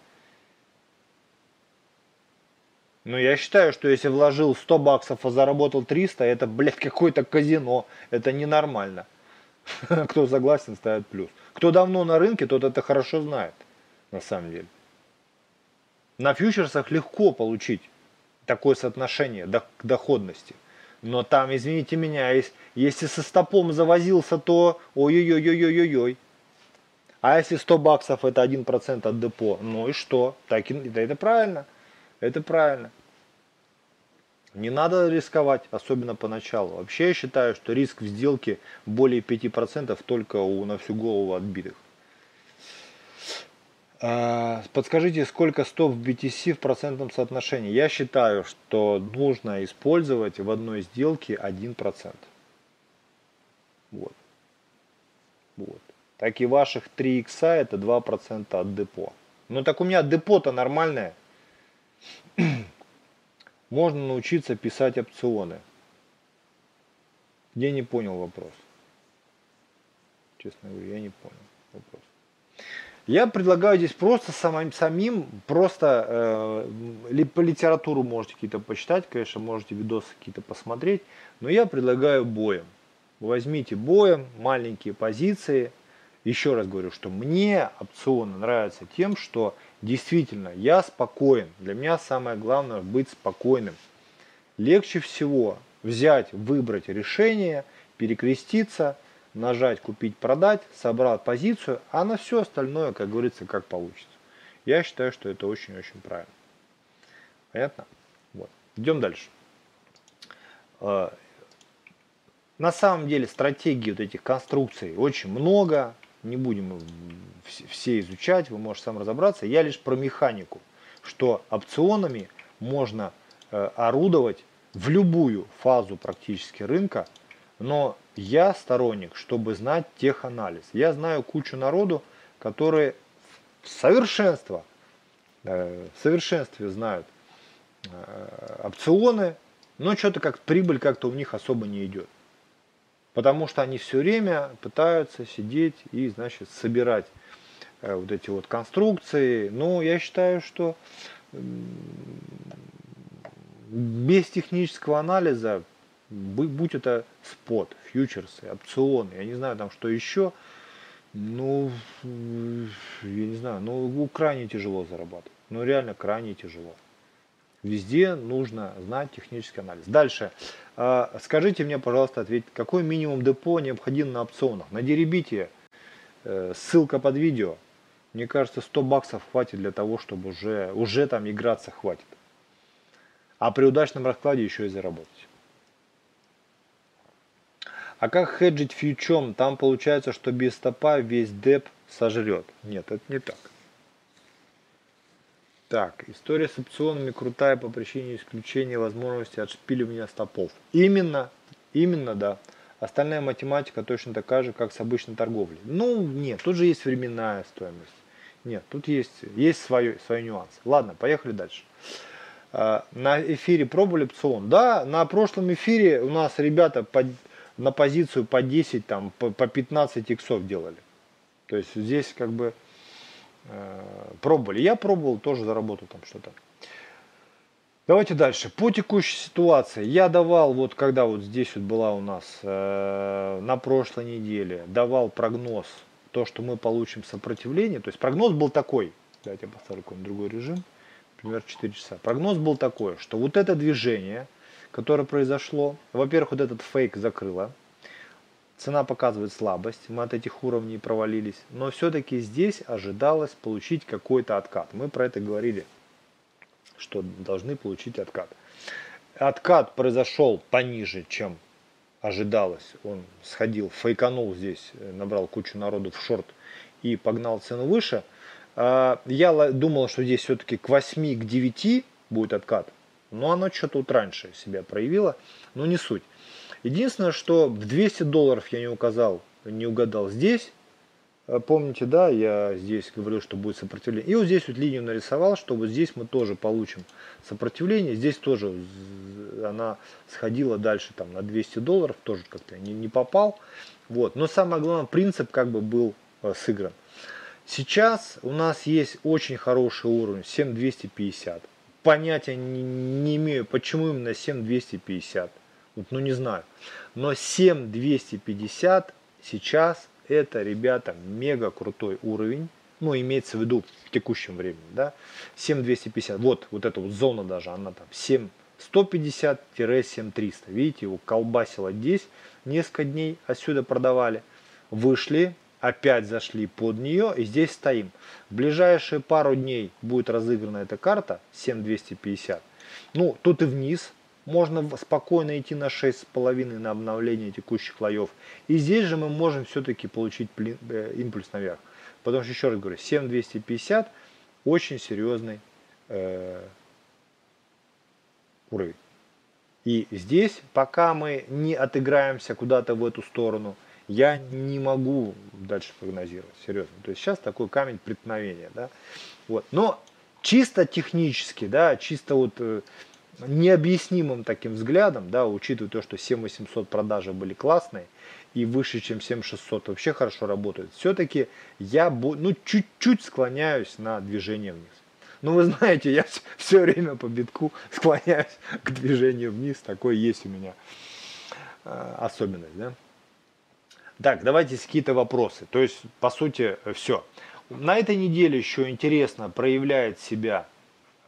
Но я считаю, что если вложил 100 баксов, а заработал 300, это, блядь, какое-то казино. Это ненормально. <laughs> Кто согласен, ставит плюс. Кто давно на рынке, тот это хорошо знает. На самом деле. На фьючерсах легко получить такое соотношение доходности. Но там, извините меня, если со стопом завозился, то ой-ой-ой-ой-ой-ой. А если 100 баксов это 1% от депо, ну и что? Так, это, это правильно. Это правильно. Не надо рисковать, особенно поначалу. Вообще я считаю, что риск в сделке более 5% только у на всю голову отбитых. А, подскажите, сколько стоп в BTC в процентном соотношении? Я считаю, что нужно использовать в одной сделке 1%. Вот. Вот. Так и ваших 3 икса это 2% от депо. Ну так у меня депо-то нормальное. <clears throat> Можно научиться писать опционы. Я не понял вопрос. Честно говоря, я не понял вопрос. Я предлагаю здесь просто самим, самим просто э, по литературу можете какие-то почитать, конечно, можете видосы какие-то посмотреть, но я предлагаю боем. Возьмите боем маленькие позиции. Еще раз говорю, что мне опционы нравятся тем, что действительно я спокоен. Для меня самое главное быть спокойным. Легче всего взять, выбрать решение, перекреститься – нажать купить, продать, собрал позицию, а на все остальное, как говорится, как получится. Я считаю, что это очень-очень правильно. Понятно? Вот. Идем дальше. А, на самом деле стратегий вот этих конструкций очень много. Не будем все изучать, вы можете сам разобраться. Я лишь про механику, что опционами можно э, орудовать в любую фазу практически рынка, но я сторонник, чтобы знать теханализ. Я знаю кучу народу, которые в совершенство, э, в совершенстве знают э, опционы, но что-то как прибыль как-то у них особо не идет. Потому что они все время пытаются сидеть и, значит, собирать э, вот эти вот конструкции. Но я считаю, что без технического анализа будь это спот, фьючерсы, опционы, я не знаю там что еще, ну, я не знаю, ну, крайне тяжело зарабатывать. Ну, реально крайне тяжело. Везде нужно знать технический анализ. Дальше. А, скажите мне, пожалуйста, ответьте, какой минимум депо необходим на опционах? На деребите, э, ссылка под видео. Мне кажется, 100 баксов хватит для того, чтобы уже, уже там играться хватит. А при удачном раскладе еще и заработать. А как хеджить фьючом? Там получается, что без стопа весь деп сожрет. Нет, это не так. Так, история с опционами крутая по причине исключения возможности отшпиливания стопов. Именно, именно, да. Остальная математика точно такая же, как с обычной торговлей. Ну, нет, тут же есть временная стоимость. Нет, тут есть, есть свой, свой нюанс. Ладно, поехали дальше. А, на эфире пробовали опцион? Да, на прошлом эфире у нас ребята под, на позицию по 10, там, по, по 15 иксов делали. То есть здесь как бы пробовали. Я пробовал, тоже заработал там что-то. Давайте дальше. По текущей ситуации я давал, вот когда вот здесь вот была у нас э, на прошлой неделе, давал прогноз, то, что мы получим сопротивление. То есть прогноз был такой, давайте я поставлю какой-нибудь другой режим, например 4 часа. Прогноз был такой, что вот это движение – которое произошло. Во-первых, вот этот фейк закрыло. Цена показывает слабость, мы от этих уровней провалились. Но все-таки здесь ожидалось получить какой-то откат. Мы про это говорили что должны получить откат. Откат произошел пониже, чем ожидалось. Он сходил, фейканул здесь, набрал кучу народу в шорт и погнал цену выше. А, я думал, что здесь все-таки к 8, к 9 будет откат. Но оно что-то вот раньше себя проявило. Но не суть. Единственное, что в 200 долларов я не указал, не угадал здесь. Э, помните, да, я здесь говорил, что будет сопротивление. И вот здесь вот линию нарисовал, что вот здесь мы тоже получим сопротивление. Здесь тоже она сходила дальше там на 200 долларов, тоже как-то не, не попал. Вот. Но самое главное, принцип как бы был э, сыгран. Сейчас у нас есть очень хороший уровень 7250. Понятия не, не имею, почему именно 7250. Вот, ну не знаю. Но 7250 сейчас это, ребята, мега крутой уровень. Ну, имеется в виду в текущем времени, да. 7250. Вот, вот эта вот зона даже, она там 7150-7300. Видите, его колбасило здесь. Несколько дней отсюда продавали. Вышли, опять зашли под нее и здесь стоим. В ближайшие пару дней будет разыграна эта карта 7250. Ну, тут и вниз можно спокойно идти на 6,5 на обновление текущих слоев. И здесь же мы можем все-таки получить э, импульс наверх. Потому что, еще раз говорю, 7250 очень серьезный э, уровень. И здесь, пока мы не отыграемся куда-то в эту сторону, я не могу дальше прогнозировать, серьезно. То есть сейчас такой камень преткновения, да. Вот. Но чисто технически, да, чисто вот э, необъяснимым таким взглядом, да, учитывая то, что 7800 продажи были классные и выше, чем 7600 вообще хорошо работают, все-таки я ну, чуть-чуть склоняюсь на движение вниз. Ну, вы знаете, я все время по битку склоняюсь к движению вниз, такой есть у меня э, особенность, да. Так, давайте какие-то вопросы. То есть, по сути, все. На этой неделе еще интересно проявляет себя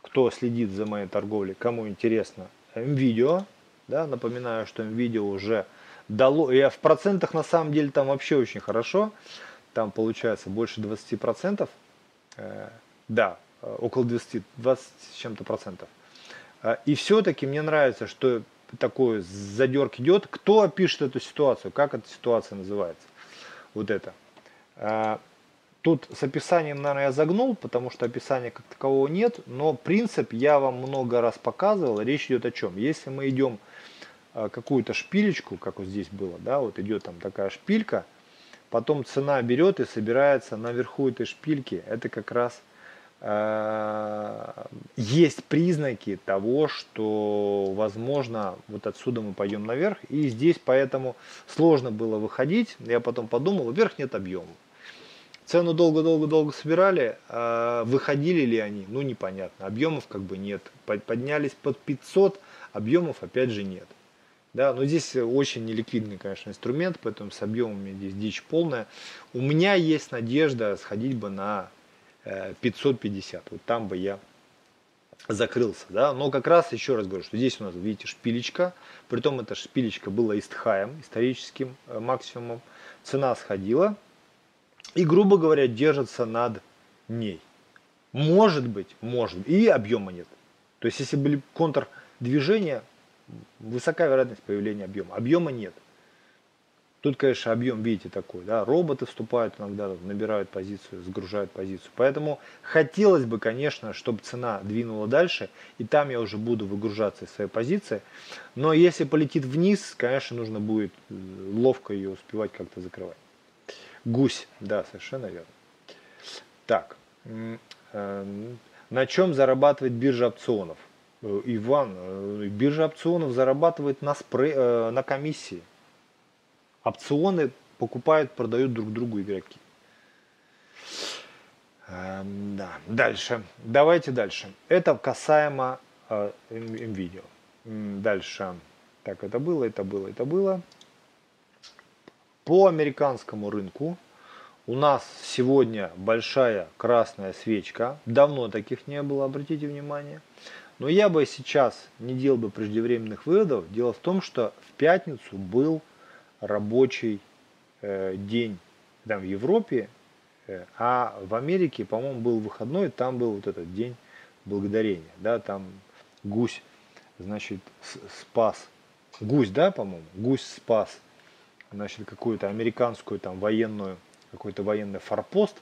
кто следит за моей торговлей, кому интересно, МВидео. Да, напоминаю, что МВидео уже дало, я в процентах на самом деле там вообще очень хорошо, там получается больше 20%, э, да, около 20, 20 с чем-то процентов. Э, и все-таки мне нравится, что такой задерг идет. Кто опишет эту ситуацию? Как эта ситуация называется? Вот это. Тут с описанием, наверное, я загнул, потому что описания как такового нет, но принцип я вам много раз показывал. Речь идет о чем? Если мы идем э, какую-то шпилечку, как вот здесь было, да, вот идет там такая шпилька, потом цена берет и собирается наверху этой шпильки, это как раз э, есть признаки того, что, возможно, вот отсюда мы пойдем наверх, и здесь поэтому сложно было выходить. Я потом подумал, вверх нет объема. Цену долго-долго-долго собирали, а выходили ли они, ну непонятно, объемов как бы нет. Поднялись под 500, объемов опять же нет. Да, но здесь очень неликвидный, конечно, инструмент, поэтому с объемами здесь дичь полная. У меня есть надежда сходить бы на 550, э, вот там бы я закрылся, да, но как раз еще раз говорю, что здесь у нас, видите, шпилечка, притом эта шпилечка была истхаем, историческим э, максимумом, цена сходила, и, грубо говоря, держится над ней. Может быть, может, и объема нет. То есть, если были контрдвижения, высока вероятность появления объема. Объема нет. Тут, конечно, объем, видите, такой, да, роботы вступают иногда, набирают позицию, сгружают позицию. Поэтому хотелось бы, конечно, чтобы цена двинула дальше, и там я уже буду выгружаться из своей позиции. Но если полетит вниз, конечно, нужно будет э, ловко ее успевать как-то закрывать. Гусь, да, совершенно верно. Так, эм, на чем зарабатывает биржа опционов? Э, Иван, э, биржа опционов зарабатывает на, спре, э, на комиссии. Опционы покупают, продают друг другу игроки. Эм, да, дальше. Давайте дальше. Это касаемо э, видео. Дальше. Так, это было, это было, это было. По американскому рынку у нас сегодня большая красная свечка. Давно таких не было, обратите внимание. Но я бы сейчас не делал бы преждевременных выводов. Дело в том, что в пятницу был рабочий э, день там, в Европе, э, а в Америке, по-моему, был выходной, там был вот этот день благодарения, да, там гусь, значит, спас, гусь, да, по-моему, гусь спас, значит, какую-то американскую там военную, какой-то военный форпост,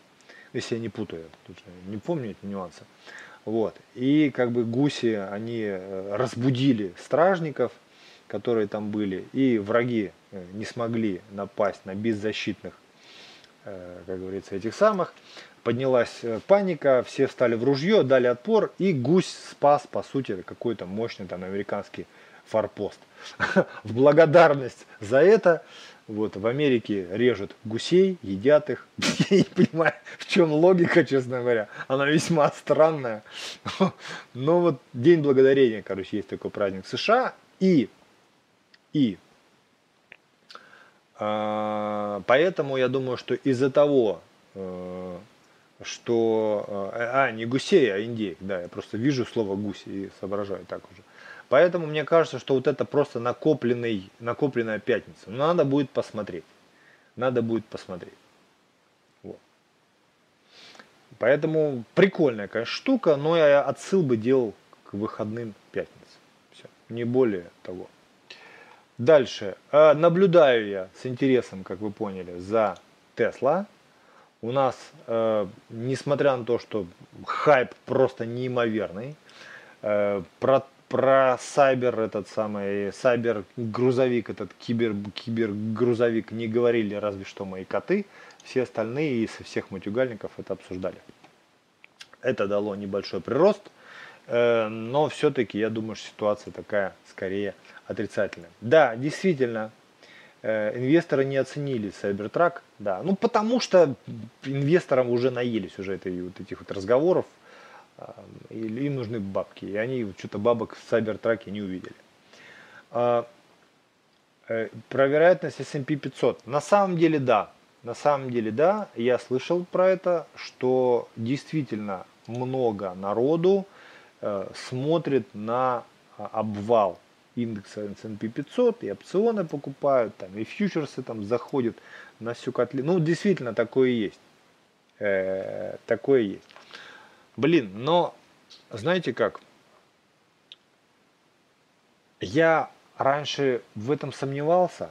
если я не путаю, тут не помню эти нюансы. Вот. И как бы гуси, они э, разбудили стражников, которые там были, и враги э, не смогли напасть на беззащитных, э, как говорится, этих самых. Поднялась паника, все встали в ружье, дали отпор, и гусь спас, по сути, какой-то мощный там американский форпост. <laughs> В благодарность за это вот в Америке режут гусей, едят их. <laughs> Я не понимаю, в чем логика, честно говоря. Она весьма странная. <laughs> Но вот День Благодарения, короче, есть такой праздник в США. И, и а, поэтому я думаю, что из-за того, э, что... Э, а, не гусей, а индейк, да, я просто вижу слово гусь и соображаю так уже. Поэтому мне кажется, что вот это просто накопленный, накопленная пятница. Но надо будет посмотреть. Надо будет посмотреть. Вот. Поэтому прикольная, конечно, штука, но я отсыл бы делал к выходным пятниц. Все, не более того. Дальше. А, наблюдаю я с интересом, как вы поняли, за Тесла. У нас, э, несмотря на то, что хайп просто неимоверный, э, про про сайбер этот самый, сайбер грузовик, этот кибер, кибер грузовик не говорили разве что мои коты, все остальные из всех матюгальников это обсуждали. Это дало небольшой прирост, э, но все-таки я думаю, что ситуация такая скорее отрицательная. Да, действительно, э, инвесторы не оценили Cybertruck, да, ну потому что инвесторам уже наелись уже этой, вот этих вот разговоров, или им нужны бабки. И они что-то бабок в Cybertruck не увидели. А, э, про вероятность S&P 500. На самом деле да. На самом деле да. Я слышал про это, что действительно много народу э, смотрит на а, обвал индекса S&P 500 и опционы покупают, там, и фьючерсы там заходят на всю котле. Ну, действительно, такое есть. Э, такое есть. Блин, но знаете как? Я раньше в этом сомневался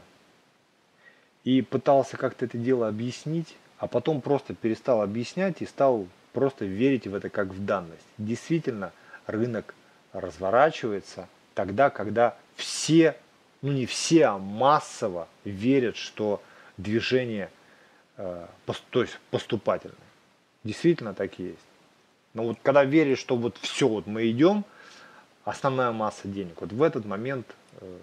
и пытался как-то это дело объяснить, а потом просто перестал объяснять и стал просто верить в это как в данность. Действительно, рынок разворачивается тогда, когда все, ну не все, а массово верят, что движение э, то есть поступательное. Действительно так и есть. Но вот когда веришь, что вот все, вот мы идем, основная масса денег, вот в этот момент э,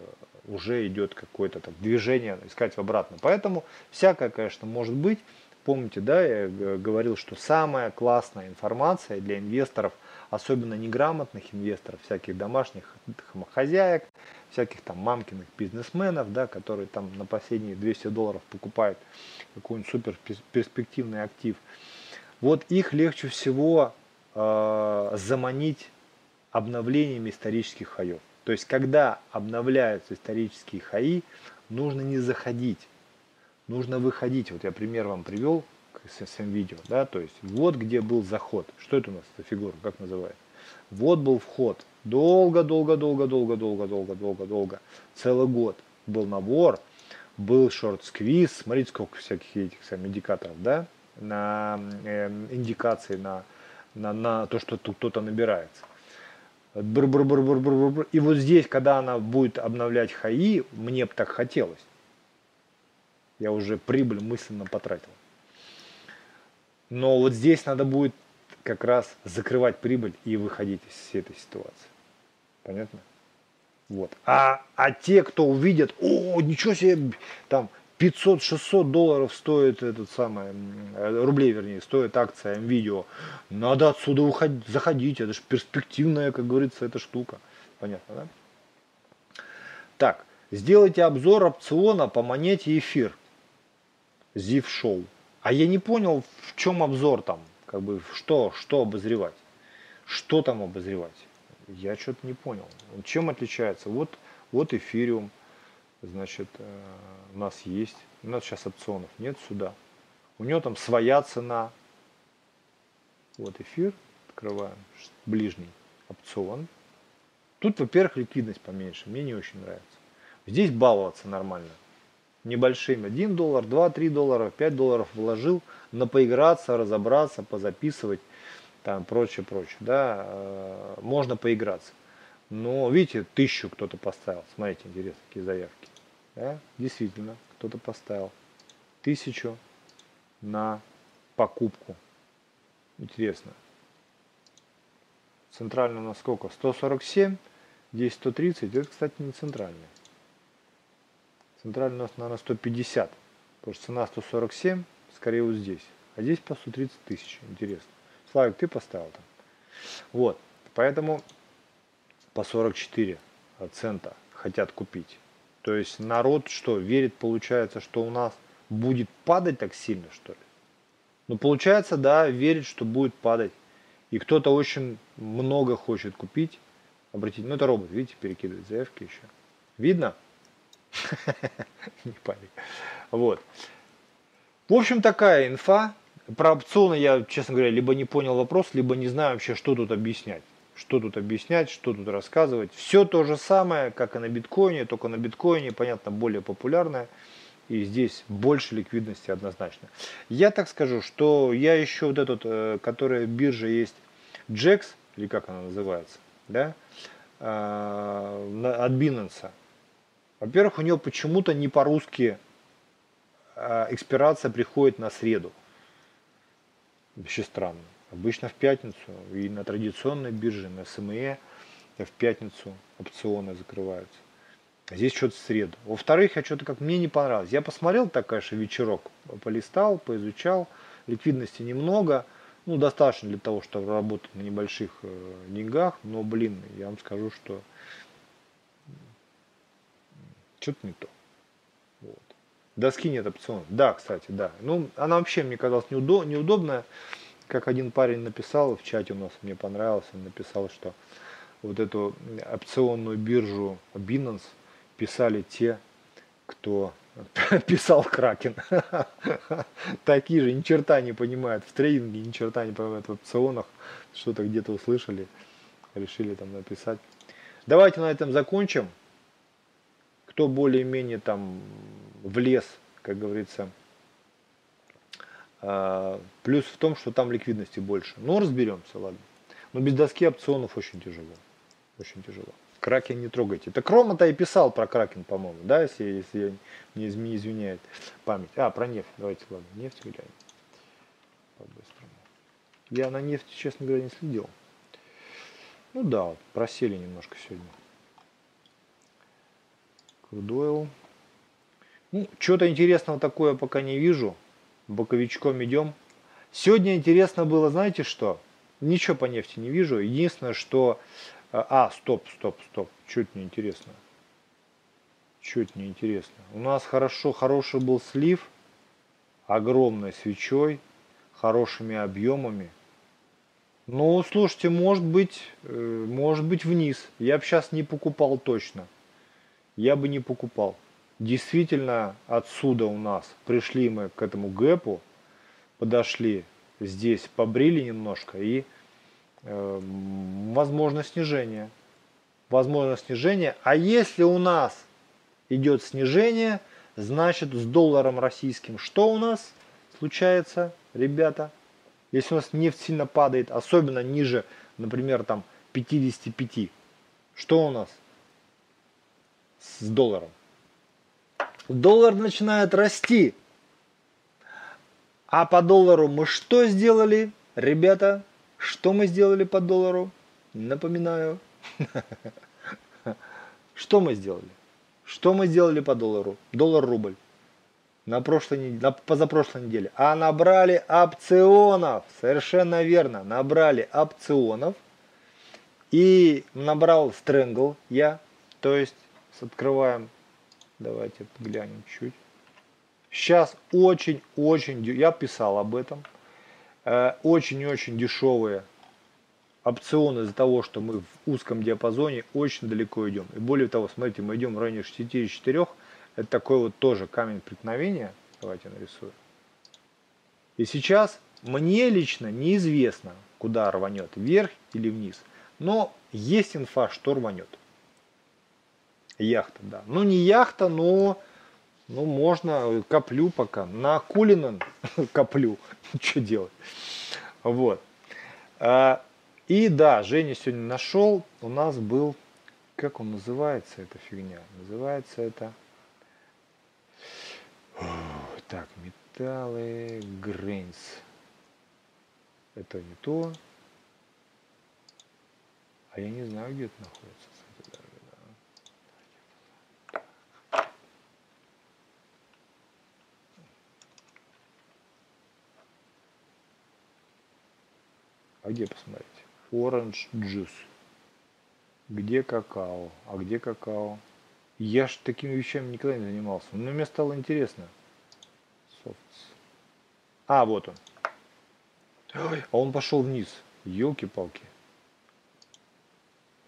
уже идет какое-то так движение, искать в обратно. Поэтому всякое, конечно, может быть. Помните, да, я говорил, что самая классная информация для инвесторов, особенно неграмотных инвесторов, всяких домашних хозяек, всяких там мамкиных бизнесменов, да, которые там на последние 200 долларов покупают какой-нибудь супер перспективный актив. Вот их легче всего э, заманить обновлениями исторических хаев. То есть, когда обновляются исторические хаи, нужно не заходить, нужно выходить. Вот я пример вам привел с своим видео, да, то есть вот где был заход. Что это у нас за фигура, как называется? Вот был вход. Долго, долго, долго, долго, долго, долго, долго, долго. Целый год был набор, был шорт-сквиз. Смотрите, сколько всяких этих самых индикаторов, да, на э, индикации на на, на то, что тут кто-то набирается. Бр -бр -бр -бр -бр -бр. И вот здесь, когда она будет обновлять хаи, мне бы так хотелось. Я уже прибыль мысленно потратил. Но вот здесь надо будет как раз закрывать прибыль и выходить из всей этой ситуации. Понятно? Вот. А, а те, кто увидят, о, ничего себе, там 500-600 долларов стоит этот самый, э, рублей вернее, стоит акция видео. Надо отсюда уходить, заходить, это же перспективная, как говорится, эта штука. Понятно, да? Так, сделайте обзор опциона по монете эфир. Зив шоу. А я не понял, в чем обзор там, как бы, что, что обозревать. Что там обозревать? Я что-то не понял. Чем отличается? Вот, вот эфириум, значит, э, у нас есть. У нас сейчас опционов нет сюда. У него там своя цена. Вот эфир. открываем, ближний опцион. Тут, во-первых, ликвидность поменьше, мне не очень нравится. Здесь баловаться нормально. Небольшими. 1 доллар, 2, 3 доллара, 5 долларов вложил на поиграться, разобраться, позаписывать, там прочее, прочее. Да, э, можно поиграться. Но, видите, тысячу кто-то поставил. Смотрите, интересно, какие заявки. Да? Действительно, кто-то поставил тысячу на покупку. Интересно. Центрально у нас сколько? 147, здесь 130. Это, кстати, не центральный. Центральный у нас, наверное, 150. Потому что цена 147, скорее вот здесь. А здесь по 130 тысяч. Интересно. Славик, ты поставил там. Вот. Поэтому по 44 цента хотят купить. То есть народ что, верит, получается, что у нас будет падать так сильно, что ли? Ну, получается, да, верит, что будет падать. И кто-то очень много хочет купить. Обратите, ну это робот, видите, перекидывает заявки еще. Видно? <laughs> Не паник. Вот. В общем, такая инфа. Про опционы я, честно говоря, либо не понял вопрос, либо не знаю вообще, что тут объяснять что тут объяснять, что тут рассказывать. Все то же самое, как и на биткоине, только на биткоине, понятно, более популярное. И здесь больше ликвидности однозначно. Я так скажу, что я еще вот этот, э, которая биржа есть, JAX, или как она называется, да, э, от Binance. Во-первых, у нее почему-то не по-русски э, экспирация приходит на среду. Вообще странно. Обычно в пятницу и на традиционной бирже, на СМЕ в пятницу опционы закрываются. А здесь что-то в среду. Во-вторых, я что-то как мне не понравилось. Я посмотрел так, конечно, вечерок, полистал, поизучал. Ликвидности немного. Ну, достаточно для того, чтобы работать на небольших э, деньгах. Но, блин, я вам скажу, что что-то не то. Вот. Доски нет опционов. Да, кстати, да. Ну, она вообще мне казалась неудоб, неудобная как один парень написал в чате у нас, мне понравилось, он написал, что вот эту опционную биржу Binance писали те, кто <laughs> писал Кракен. <laughs> Такие же, ни черта не понимают в трейдинге, ни черта не понимают в опционах. Что-то где-то услышали, решили там написать. Давайте на этом закончим. Кто более-менее там влез, как говорится, плюс в том, что там ликвидности больше. Ну, разберемся, ладно. Но без доски опционов очень тяжело. Очень тяжело. Кракен не трогайте. Это Крома-то и писал про Кракен, по-моему, да, если, если не, не извиняет память. А, про нефть. Давайте, ладно, нефть глянем. По-быстрому. Я на нефть, честно говоря, не следил. Ну да, вот, просели немножко сегодня. Крудойл. Ну, что-то интересного такое пока не вижу боковичком идем. Сегодня интересно было, знаете что? Ничего по нефти не вижу. Единственное, что... Э, а, стоп, стоп, стоп. Чуть не интересно. Чуть не интересно. У нас хорошо, хороший был слив. Огромной свечой. Хорошими объемами. Ну, слушайте, может быть, э, может быть вниз. Я бы сейчас не покупал точно. Я бы не покупал действительно отсюда у нас пришли мы к этому гэпу, подошли здесь, побрили немножко и э, возможно снижение. Возможно снижение. А если у нас идет снижение, значит с долларом российским что у нас случается, ребята? Если у нас нефть сильно падает, особенно ниже, например, там 55, что у нас с долларом? Доллар начинает расти. А по доллару мы что сделали, ребята? Что мы сделали по доллару? Напоминаю. <laughs> Что мы сделали? Что мы сделали по доллару? Доллар-рубль. На прошлой на позапрошлой неделе. А набрали опционов. Совершенно верно. Набрали опционов. И набрал стрэнгл я. То есть открываем Давайте глянем чуть. Сейчас очень-очень, я писал об этом, э, очень-очень дешевые опционы из-за того, что мы в узком диапазоне очень далеко идем. И более того, смотрите, мы идем в районе 64, это такой вот тоже камень преткновения. Давайте нарисую. И сейчас мне лично неизвестно, куда рванет, вверх или вниз. Но есть инфа, что рванет. Яхта, да. Ну не яхта, но ну, можно, коплю пока. На Кулинан <laughs> коплю. <laughs> Что делать? Вот. А, и да, Женя сегодня нашел. У нас был, как он называется, эта фигня? Называется это... Так, металлы, грейнс. Это не то. А я не знаю, где это находится. А где посмотреть? Orange juice. Где какао? А где какао? Я ж такими вещами никогда не занимался. Но мне стало интересно. Softs. А, вот он. Ой, а он пошел вниз. Елки-палки.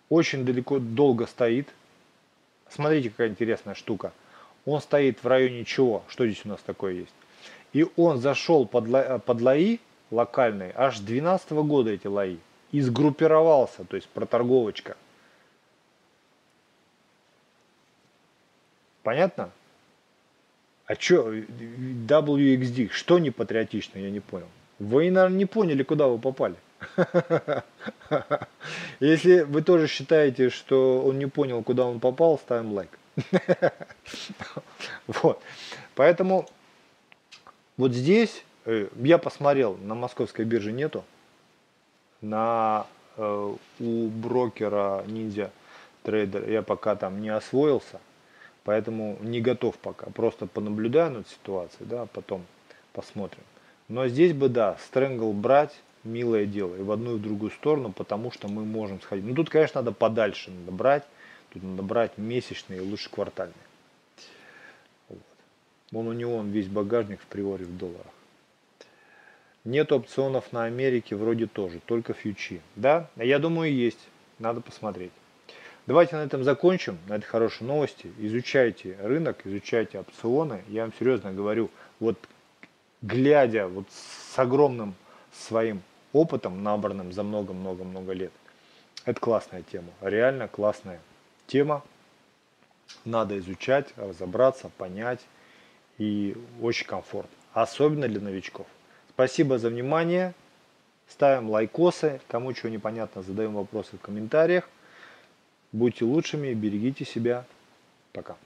Очень далеко, долго стоит. Смотрите, какая интересная штука. Он стоит в районе чего? Что здесь у нас такое есть? И он зашел под, под лои локальные, аж с 2012 года эти лои. И сгруппировался, то есть проторговочка. Понятно? А что, WXD, что не патриотично, я не понял. Вы, наверное, не поняли, куда вы попали. <laughs> Если вы тоже считаете, что он не понял, куда он попал, ставим лайк. <laughs> Вот. Поэтому вот здесь я посмотрел, на московской бирже нету. На, э, у брокера Ниндзя трейдер я пока там не освоился, поэтому не готов пока. Просто понаблюдаю над ситуацией, да, потом посмотрим. Но здесь бы, да, стрэнгл брать, милое дело, и в одну и в другую сторону, потому что мы можем сходить. Ну тут, конечно, надо подальше надо брать, тут надо брать месячные, лучше квартальные. Вот. Вон у него он весь багажник в приоре в долларах. Нет опционов на Америке вроде тоже, только фьючи. Да, я думаю есть, надо посмотреть. Давайте на этом закончим, на этой хорошей новости. Изучайте рынок, изучайте опционы. Я вам серьезно говорю, вот глядя вот с огромным своим опытом, набранным за много-много-много лет, это классная тема, реально классная тема. Надо изучать, разобраться, понять и очень комфортно, особенно для новичков. Спасибо за внимание. Ставим лайкосы. Кому чего непонятно, задаем вопросы в комментариях. Будьте лучшими, берегите себя. Пока.